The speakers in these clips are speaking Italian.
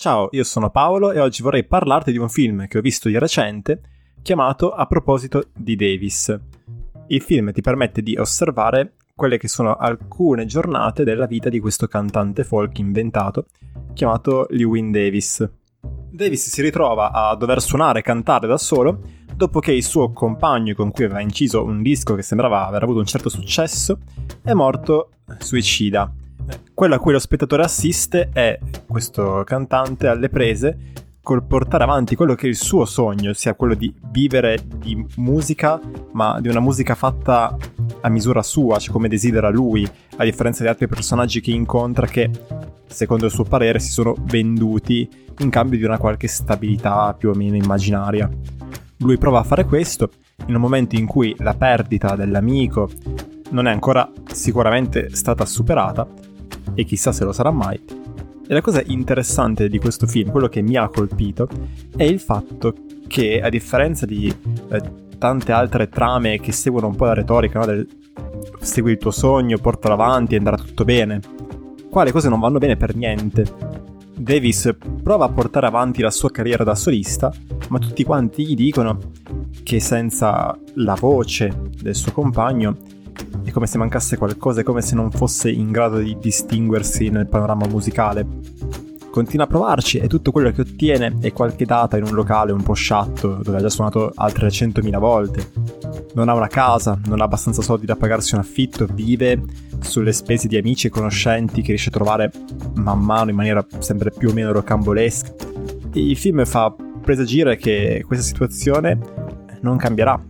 Ciao, io sono Paolo e oggi vorrei parlarti di un film che ho visto di recente chiamato A proposito di Davis. Il film ti permette di osservare quelle che sono alcune giornate della vita di questo cantante folk inventato chiamato Lewin Davis. Davis si ritrova a dover suonare e cantare da solo dopo che il suo compagno con cui aveva inciso un disco che sembrava aver avuto un certo successo è morto suicida quello a cui lo spettatore assiste è questo cantante alle prese col portare avanti quello che è il suo sogno, sia quello di vivere di musica, ma di una musica fatta a misura sua, cioè come desidera lui, a differenza di altri personaggi che incontra che, secondo il suo parere, si sono venduti in cambio di una qualche stabilità più o meno immaginaria. Lui prova a fare questo in un momento in cui la perdita dell'amico non è ancora sicuramente stata superata e chissà se lo sarà mai. E la cosa interessante di questo film, quello che mi ha colpito, è il fatto che a differenza di eh, tante altre trame che seguono un po' la retorica, no? del segui il tuo sogno, portalo avanti e andrà tutto bene, qua le cose non vanno bene per niente. Davis prova a portare avanti la sua carriera da solista, ma tutti quanti gli dicono che senza la voce del suo compagno è come se mancasse qualcosa, è come se non fosse in grado di distinguersi nel panorama musicale. Continua a provarci e tutto quello che ottiene è qualche data in un locale un po' sciatto dove ha già suonato altre 100.000 volte. Non ha una casa, non ha abbastanza soldi da pagarsi un affitto, vive sulle spese di amici e conoscenti che riesce a trovare man mano in maniera sempre più o meno rocambolesca. Il film fa presagire che questa situazione non cambierà,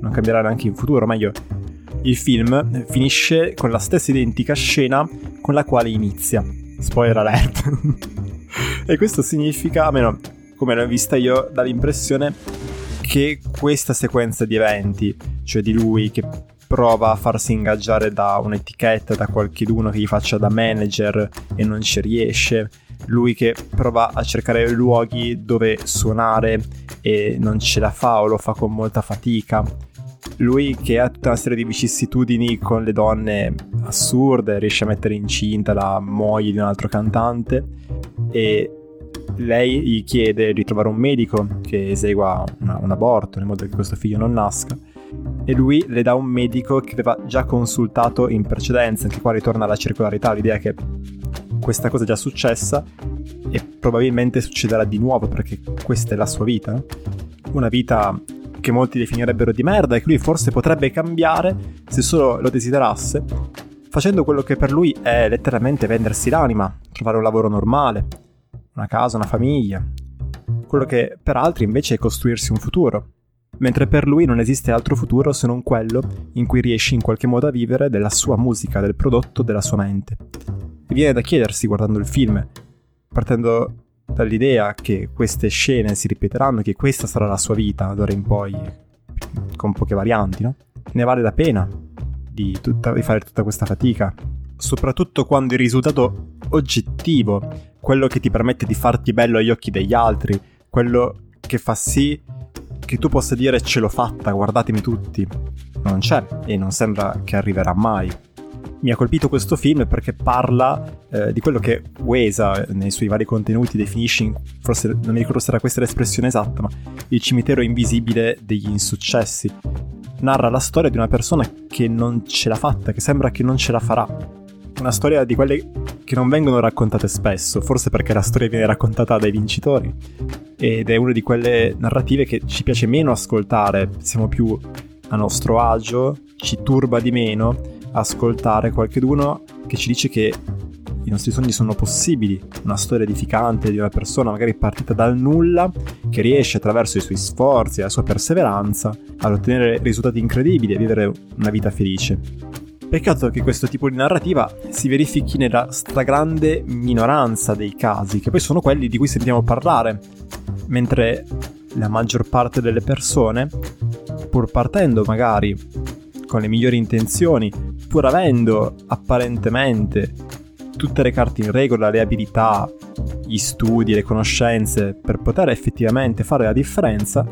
non cambierà neanche in futuro, meglio il film finisce con la stessa identica scena con la quale inizia. Spoiler alert. e questo significa, almeno come l'ho vista io, dà l'impressione che questa sequenza di eventi, cioè di lui che prova a farsi ingaggiare da un'etichetta, da qualcuno che gli faccia da manager e non ci riesce, lui che prova a cercare luoghi dove suonare e non ce la fa o lo fa con molta fatica, lui che ha tutta una serie di vicissitudini con le donne assurde, riesce a mettere incinta la moglie di un altro cantante e lei gli chiede di trovare un medico che esegua una, un aborto in modo che questo figlio non nasca. E lui le dà un medico che aveva già consultato in precedenza, anche qua ritorna alla circolarità, l'idea che questa cosa è già successa e probabilmente succederà di nuovo perché questa è la sua vita, una vita che molti definirebbero di merda e che lui forse potrebbe cambiare se solo lo desiderasse, facendo quello che per lui è letteralmente vendersi l'anima, trovare un lavoro normale, una casa, una famiglia, quello che per altri invece è costruirsi un futuro, mentre per lui non esiste altro futuro se non quello in cui riesce in qualche modo a vivere della sua musica, del prodotto della sua mente. E viene da chiedersi guardando il film, partendo dall'idea che queste scene si ripeteranno, che questa sarà la sua vita d'ora in poi, con poche varianti, no? Ne vale la pena di, tutta, di fare tutta questa fatica, soprattutto quando il risultato oggettivo, quello che ti permette di farti bello agli occhi degli altri, quello che fa sì che tu possa dire ce l'ho fatta, guardatemi tutti, non c'è e non sembra che arriverà mai mi ha colpito questo film perché parla eh, di quello che Wesa nei suoi vari contenuti definisce, forse non mi ricordo se era questa l'espressione esatta, ma il cimitero invisibile degli insuccessi. Narra la storia di una persona che non ce l'ha fatta, che sembra che non ce la farà. Una storia di quelle che non vengono raccontate spesso, forse perché la storia viene raccontata dai vincitori. Ed è una di quelle narrative che ci piace meno ascoltare, siamo più a nostro agio, ci turba di meno ascoltare qualcuno che ci dice che i nostri sogni sono possibili, una storia edificante di una persona magari partita dal nulla che riesce attraverso i suoi sforzi e la sua perseveranza ad ottenere risultati incredibili e vivere una vita felice. Peccato che questo tipo di narrativa si verifichi nella stragrande minoranza dei casi, che poi sono quelli di cui sentiamo parlare, mentre la maggior parte delle persone, pur partendo magari con le migliori intenzioni, pur avendo apparentemente tutte le carte in regola, le abilità, gli studi, le conoscenze per poter effettivamente fare la differenza,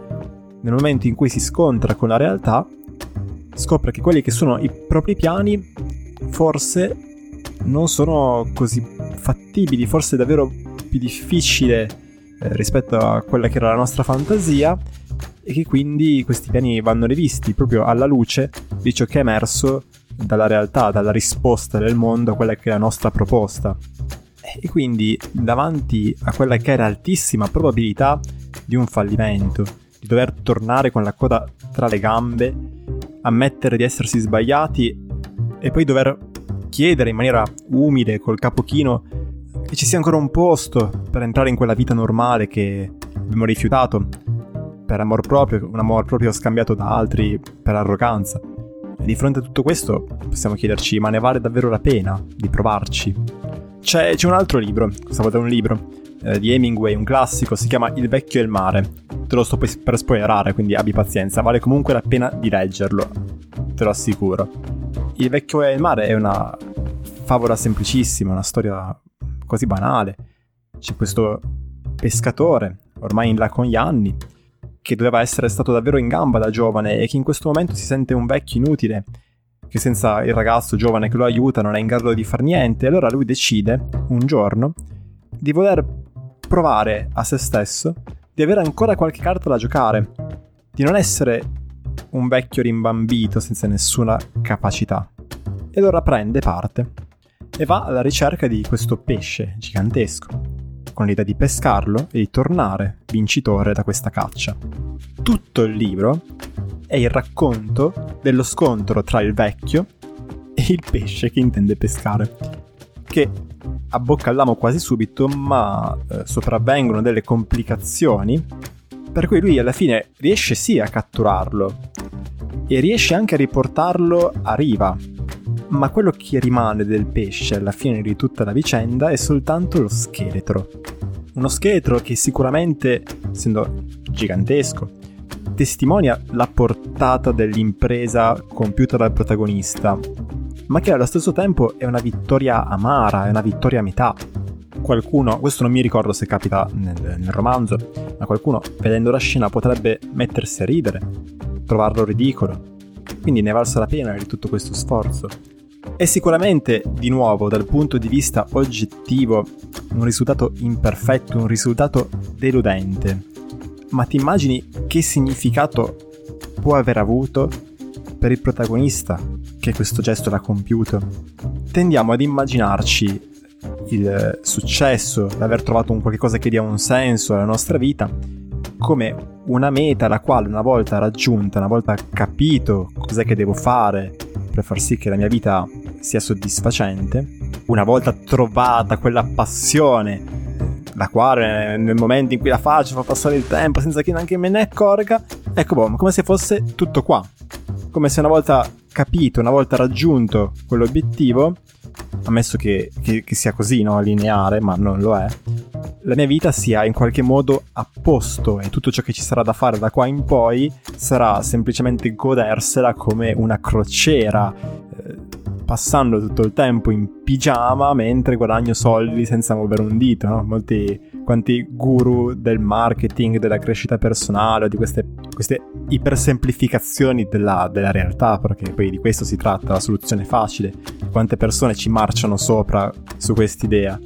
nel momento in cui si scontra con la realtà, scopre che quelli che sono i propri piani forse non sono così fattibili, forse davvero più difficile eh, rispetto a quella che era la nostra fantasia e che quindi questi piani vanno rivisti proprio alla luce di ciò che è emerso dalla realtà, dalla risposta del mondo a quella che è la nostra proposta. E quindi davanti a quella che è l'altissima probabilità di un fallimento, di dover tornare con la coda tra le gambe, ammettere di essersi sbagliati e poi dover chiedere in maniera umile, col capo chino, che ci sia ancora un posto per entrare in quella vita normale che abbiamo rifiutato per amor proprio, un amor proprio scambiato da altri per arroganza. E di fronte a tutto questo possiamo chiederci, ma ne vale davvero la pena di provarci? C'è, c'è un altro libro, questa volta è un libro, eh, di Hemingway, un classico, si chiama Il vecchio e il mare. Te lo sto per spoilerare, quindi abbi pazienza, vale comunque la pena di leggerlo, te lo assicuro. Il vecchio e il mare è una favola semplicissima, una storia quasi banale. C'è questo pescatore, ormai in là con gli anni, che doveva essere stato davvero in gamba da giovane e che in questo momento si sente un vecchio inutile, che senza il ragazzo giovane che lo aiuta non è in grado di far niente, allora lui decide, un giorno, di voler provare a se stesso di avere ancora qualche carta da giocare, di non essere un vecchio rimbambito senza nessuna capacità. E allora prende parte e va alla ricerca di questo pesce gigantesco con l'idea di pescarlo e di tornare vincitore da questa caccia. Tutto il libro è il racconto dello scontro tra il vecchio e il pesce che intende pescare, che abbocca all'amo quasi subito, ma eh, sopravvengono delle complicazioni, per cui lui alla fine riesce sì a catturarlo e riesce anche a riportarlo a riva, ma quello che rimane del pesce alla fine di tutta la vicenda è soltanto lo scheletro. Uno scheletro che sicuramente, essendo gigantesco, testimonia la portata dell'impresa compiuta dal protagonista, ma che allo stesso tempo è una vittoria amara, è una vittoria a metà. Qualcuno, questo non mi ricordo se capita nel, nel romanzo, ma qualcuno vedendo la scena potrebbe mettersi a ridere, trovarlo ridicolo. Quindi ne valsa la pena di tutto questo sforzo. È sicuramente, di nuovo, dal punto di vista oggettivo, un risultato imperfetto, un risultato deludente. Ma ti immagini che significato può aver avuto per il protagonista che questo gesto l'ha compiuto? Tendiamo ad immaginarci il successo, l'aver trovato un qualcosa che dia un senso alla nostra vita, come una meta la quale una volta raggiunta, una volta capito cos'è che devo fare per far sì che la mia vita sia soddisfacente, una volta trovata quella passione, la quale nel momento in cui la faccio fa passare il tempo senza che neanche me ne accorga, ecco boh, come se fosse tutto qua. Come se una volta capito, una volta raggiunto quell'obiettivo, ammesso che, che, che sia così, no? lineare, ma non lo è, la mia vita sia in qualche modo a posto e tutto ciò che ci sarà da fare da qua in poi sarà semplicemente godersela come una crociera, eh, passando tutto il tempo in pigiama mentre guadagno soldi senza muovere un dito, no? Molti quanti guru del marketing, della crescita personale, di queste, queste ipersemplificazioni della, della realtà, perché poi di questo si tratta, la soluzione facile. Quante persone ci marciano sopra su quest'idea.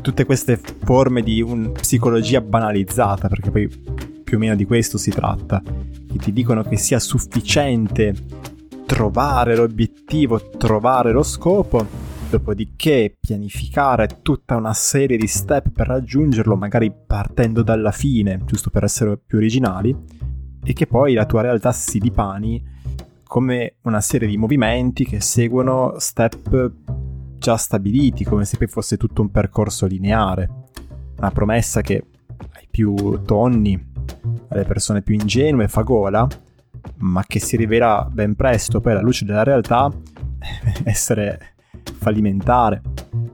Tutte queste forme di un, psicologia banalizzata, perché poi più o meno di questo si tratta, che ti dicono che sia sufficiente trovare l'obiettivo, trovare lo scopo, dopodiché pianificare tutta una serie di step per raggiungerlo, magari partendo dalla fine, giusto per essere più originali, e che poi la tua realtà si dipani come una serie di movimenti che seguono step già stabiliti, come se poi fosse tutto un percorso lineare. Una promessa che ai più tonni, alle persone più ingenue, fa gola, ma che si rivela ben presto poi alla luce della realtà essere fallimentare.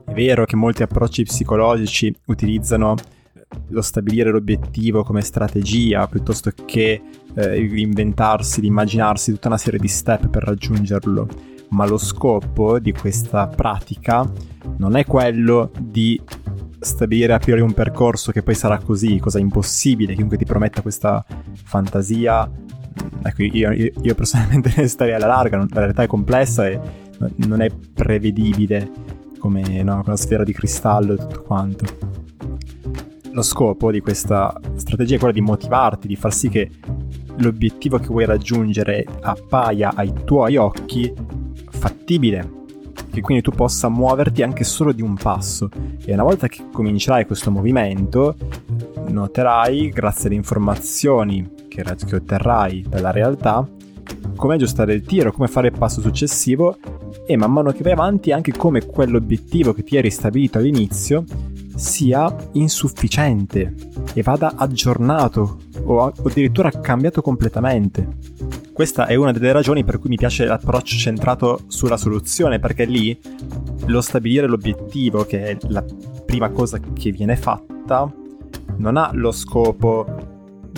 È vero che molti approcci psicologici utilizzano lo stabilire l'obiettivo come strategia piuttosto che eh, inventarsi, immaginarsi tutta una serie di step per raggiungerlo, ma lo scopo di questa pratica non è quello di stabilire a priori un percorso che poi sarà così, cosa impossibile, chiunque ti prometta questa fantasia ecco, io, io personalmente ne starei alla larga, la realtà è complessa e non è prevedibile come no, la sfera di cristallo e tutto quanto. lo scopo di questa strategia è quello di motivarti, di far sì che l'obiettivo che vuoi raggiungere appaia ai tuoi occhi fattibile, che quindi tu possa muoverti anche solo di un passo. E una volta che comincerai questo movimento, noterai, grazie alle informazioni che, che otterrai dalla realtà, come aggiustare il tiro, come fare il passo successivo e man mano che vai avanti anche come quell'obiettivo che ti eri stabilito all'inizio sia insufficiente e vada aggiornato o addirittura cambiato completamente. Questa è una delle ragioni per cui mi piace l'approccio centrato sulla soluzione, perché lì lo stabilire l'obiettivo, che è la prima cosa che viene fatta, non ha lo scopo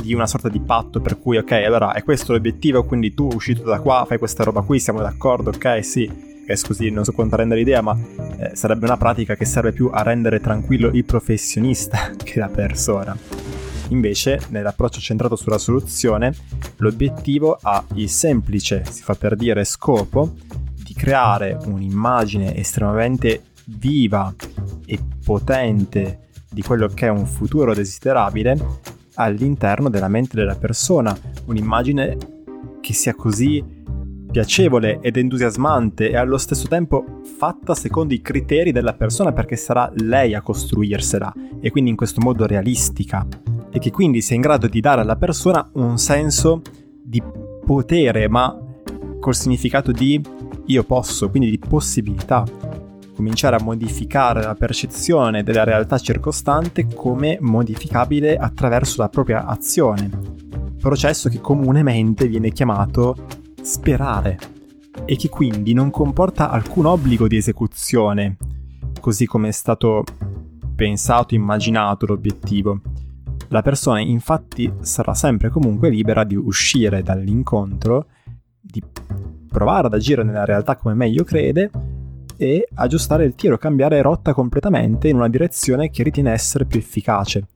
di una sorta di patto per cui ok allora è questo l'obiettivo quindi tu uscito da qua fai questa roba qui siamo d'accordo ok sì. Che scusi non so quanto rendere l'idea ma eh, sarebbe una pratica che serve più a rendere tranquillo il professionista che la persona. Invece nell'approccio centrato sulla soluzione l'obiettivo ha il semplice si fa per dire scopo di creare un'immagine estremamente viva e potente di quello che è un futuro desiderabile all'interno della mente della persona, un'immagine che sia così piacevole ed entusiasmante e allo stesso tempo fatta secondo i criteri della persona perché sarà lei a costruirsela e quindi in questo modo realistica. E che quindi sia in grado di dare alla persona un senso di potere ma col significato di io posso, quindi di possibilità cominciare a modificare la percezione della realtà circostante come modificabile attraverso la propria azione, processo che comunemente viene chiamato sperare e che quindi non comporta alcun obbligo di esecuzione, così come è stato pensato, immaginato l'obiettivo. La persona infatti sarà sempre comunque libera di uscire dall'incontro, di provare ad agire nella realtà come meglio crede e aggiustare il tiro, cambiare rotta completamente in una direzione che ritiene essere più efficace,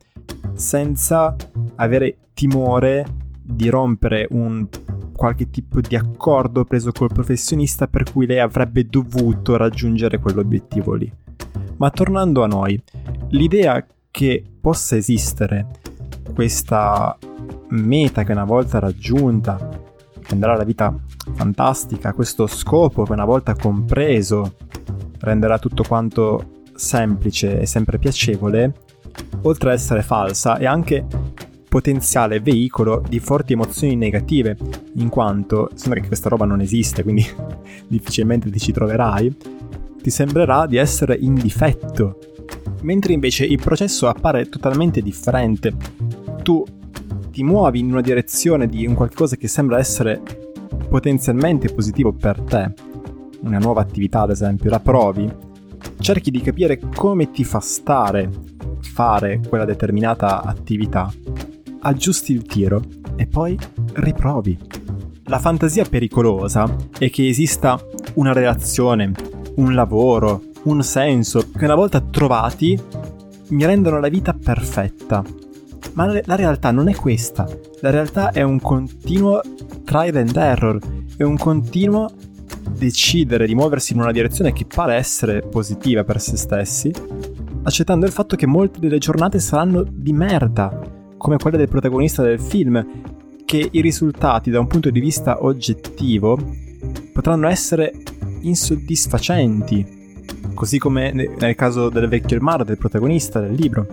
senza avere timore di rompere un qualche tipo di accordo preso col professionista per cui lei avrebbe dovuto raggiungere quell'obiettivo lì. Ma tornando a noi, l'idea che possa esistere questa meta che una volta raggiunta renderà la vita fantastica, questo scopo che una volta compreso renderà tutto quanto semplice e sempre piacevole, oltre ad essere falsa, è anche potenziale veicolo di forti emozioni negative, in quanto sembra che questa roba non esiste, quindi difficilmente ti ci troverai, ti sembrerà di essere in difetto, mentre invece il processo appare totalmente differente. Tu ti muovi in una direzione di un qualcosa che sembra essere potenzialmente positivo per te, una nuova attività ad esempio, la provi, cerchi di capire come ti fa stare fare quella determinata attività, aggiusti il tiro e poi riprovi. La fantasia pericolosa è che esista una relazione, un lavoro, un senso che una volta trovati mi rendono la vita perfetta. Ma la realtà non è questa. La realtà è un continuo trial and error, è un continuo decidere di muoversi in una direzione che pare essere positiva per se stessi, accettando il fatto che molte delle giornate saranno di merda, come quella del protagonista del film, che i risultati da un punto di vista oggettivo potranno essere insoddisfacenti, così come nel caso del vecchio il mare del protagonista del libro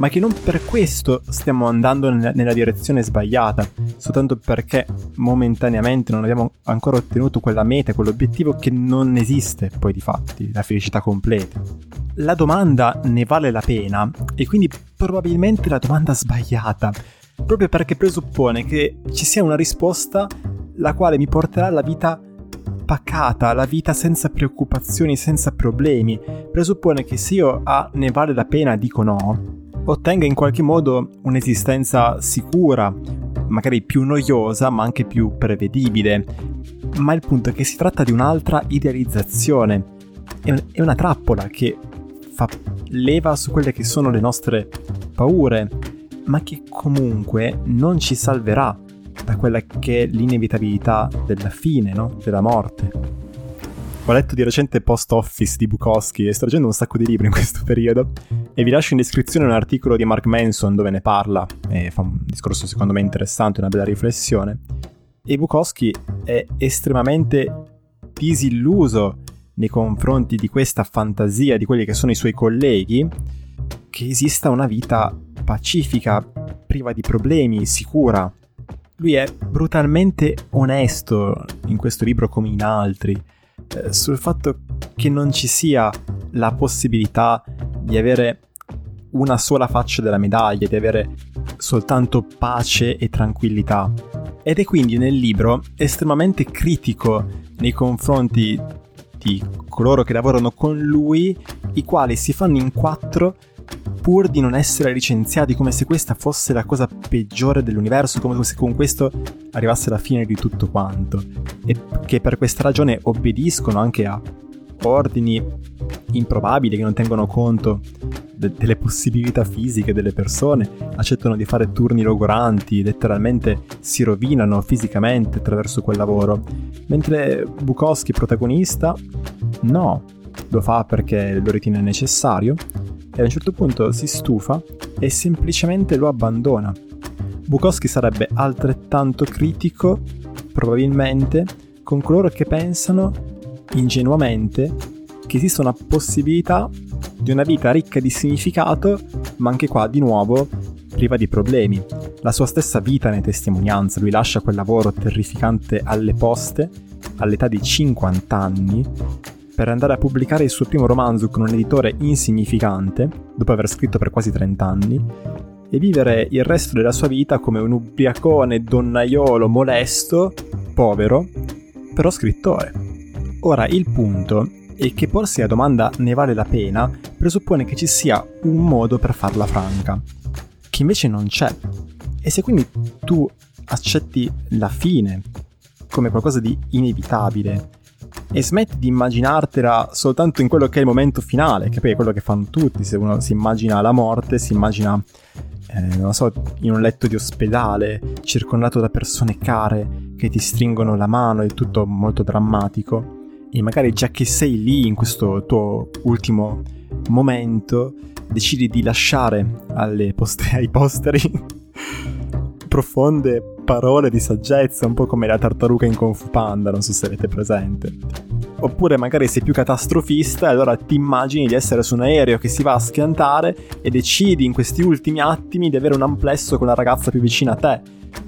ma che non per questo stiamo andando nella direzione sbagliata, soltanto perché momentaneamente non abbiamo ancora ottenuto quella meta, quell'obiettivo che non esiste poi di fatti, la felicità completa. La domanda ne vale la pena e quindi probabilmente la domanda sbagliata, proprio perché presuppone che ci sia una risposta la quale mi porterà alla vita pacata, la vita senza preoccupazioni, senza problemi. Presuppone che se io a ne vale la pena dico no, ottenga in qualche modo un'esistenza sicura, magari più noiosa ma anche più prevedibile. Ma il punto è che si tratta di un'altra idealizzazione, è, una trappola che fa leva su quelle che sono le nostre paure, ma che comunque non ci salverà da quella che è l'inevitabilità della fine, no? della morte. Ho letto di recente Post Office di Bukowski e sto leggendo un sacco di libri in questo periodo E vi lascio in descrizione un articolo di Mark Manson dove ne parla, e fa un discorso secondo me interessante, una bella riflessione. E Bukowski è estremamente disilluso nei confronti di questa fantasia di quelli che sono i suoi colleghi, che esista una vita pacifica, priva di problemi, sicura. Lui è brutalmente onesto in questo libro come in altri, eh, sul fatto che non ci sia la possibilità di avere una sola faccia della medaglia, di avere soltanto pace e tranquillità. Ed è quindi nel libro estremamente critico nei confronti di coloro che lavorano con lui, i quali si fanno in quattro pur di non essere licenziati, come se questa fosse la cosa peggiore dell'universo, come se con questo arrivasse la fine di tutto quanto, e che per questa ragione obbediscono anche a ordini improbabili che non tengono conto de- delle possibilità fisiche delle persone, accettano di fare turni logoranti, letteralmente si rovinano fisicamente attraverso quel lavoro, mentre Bukowski, protagonista, no, lo fa perché lo ritiene necessario e a un certo punto si stufa e semplicemente lo abbandona. Bukowski sarebbe altrettanto critico, probabilmente, con coloro che pensano ingenuamente che esista una possibilità di una vita ricca di significato, ma anche qua di nuovo priva di problemi. La sua stessa vita ne testimonianza, lui lascia quel lavoro terrificante alle poste all'età di 50 anni per andare a pubblicare il suo primo romanzo con un editore insignificante, dopo aver scritto per quasi 30 anni, e vivere il resto della sua vita come un ubriacone donnaiolo molesto, povero, però scrittore. Ora il punto è che porsi la domanda ne vale la pena presuppone che ci sia un modo per farla franca, che invece non c'è. E se quindi tu accetti la fine come qualcosa di inevitabile e smetti di immaginartela soltanto in quello che è il momento finale, che poi è quello che fanno tutti, se uno si immagina la morte, si immagina, eh, non so, in un letto di ospedale, circondato da persone care che ti stringono la mano, è tutto molto drammatico, e magari già che sei lì in questo tuo ultimo momento, decidi di lasciare poster- ai posteri profonde parole di saggezza, un po' come la tartaruga in Kung Fu Panda, non so se avete presente. Oppure magari sei più catastrofista e allora ti immagini di essere su un aereo che si va a schiantare e decidi in questi ultimi attimi di avere un amplesso con la ragazza più vicina a te.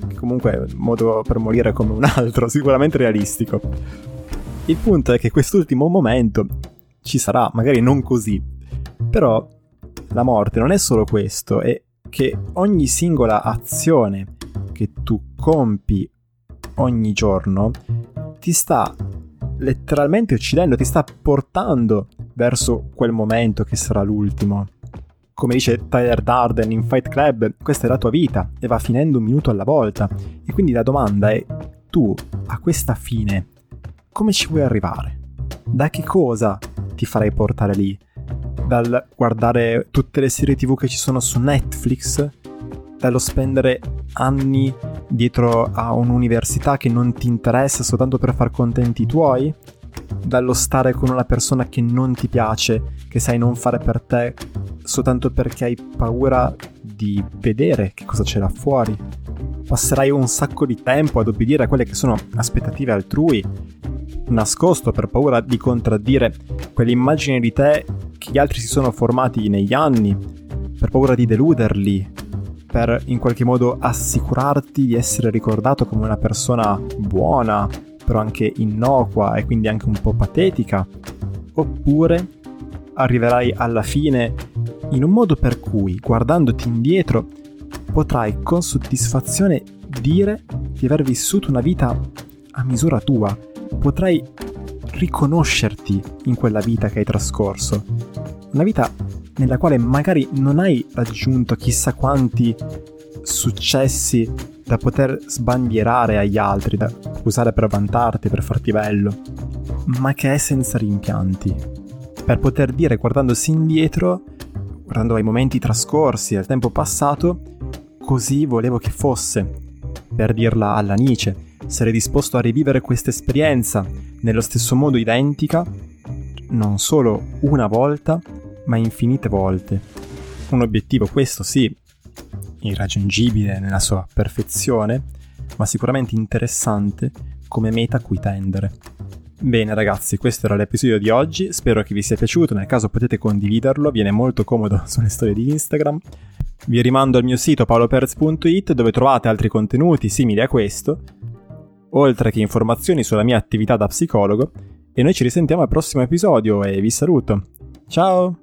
Che comunque è un modo per morire come un altro, sicuramente realistico. Il punto è che quest'ultimo momento ci sarà, magari non così, però la morte non è solo questo, è che ogni singola azione che tu compi ogni giorno ti sta letteralmente uccidendo, ti sta portando verso quel momento che sarà l'ultimo. Come dice Tyler Darden in Fight Club, questa è la tua vita e va finendo un minuto alla volta. E quindi la domanda è, tu a questa fine, come ci vuoi arrivare? Da che cosa ti farai portare lì? Dal guardare tutte le serie tv che ci sono su Netflix? Dallo spendere anni dietro a un'università che non ti interessa soltanto per far contenti i tuoi? Dallo stare con una persona che non ti piace, che sai non fare per te soltanto perché hai paura di vedere che cosa c'è là fuori? Passerai un sacco di tempo ad obbedire a quelle che sono aspettative altrui, nascosto per paura di contraddire quell'immagine di te che gli altri si sono formati negli anni, per paura di deluderli, per in qualche modo assicurarti di essere ricordato come una persona buona, però anche innocua e quindi anche un po' patetica, oppure arriverai alla fine in un modo per cui, guardandoti indietro, potrai con soddisfazione dire di aver vissuto una vita a misura tua, potrai riconoscerti in quella vita che hai trascorso, una vita nella quale magari non hai raggiunto chissà quanti successi da poter sbandierare agli altri, da usare per vantarti, per farti bello, ma che è senza rimpianti. Per poter dire, guardandosi indietro, guardando ai momenti trascorsi, al tempo passato, così volevo che fosse. Per dirla alla Nietzsche, sarei disposto a rivivere questa esperienza nello stesso modo identica, non solo una volta, ma infinite volte. un obiettivo, questo sì, irraggiungibile nella sua perfezione, ma sicuramente interessante come meta a cui tendere. Bene ragazzi, questo era l'episodio di oggi, spero che vi sia piaciuto, nel caso potete condividerlo, viene molto comodo sulle storie di Instagram. Vi rimando al mio sito paoloperez.it dove trovate altri contenuti simili a questo, oltre che informazioni sulla mia attività da psicologo, e noi ci risentiamo al prossimo episodio e vi saluto. Ciao!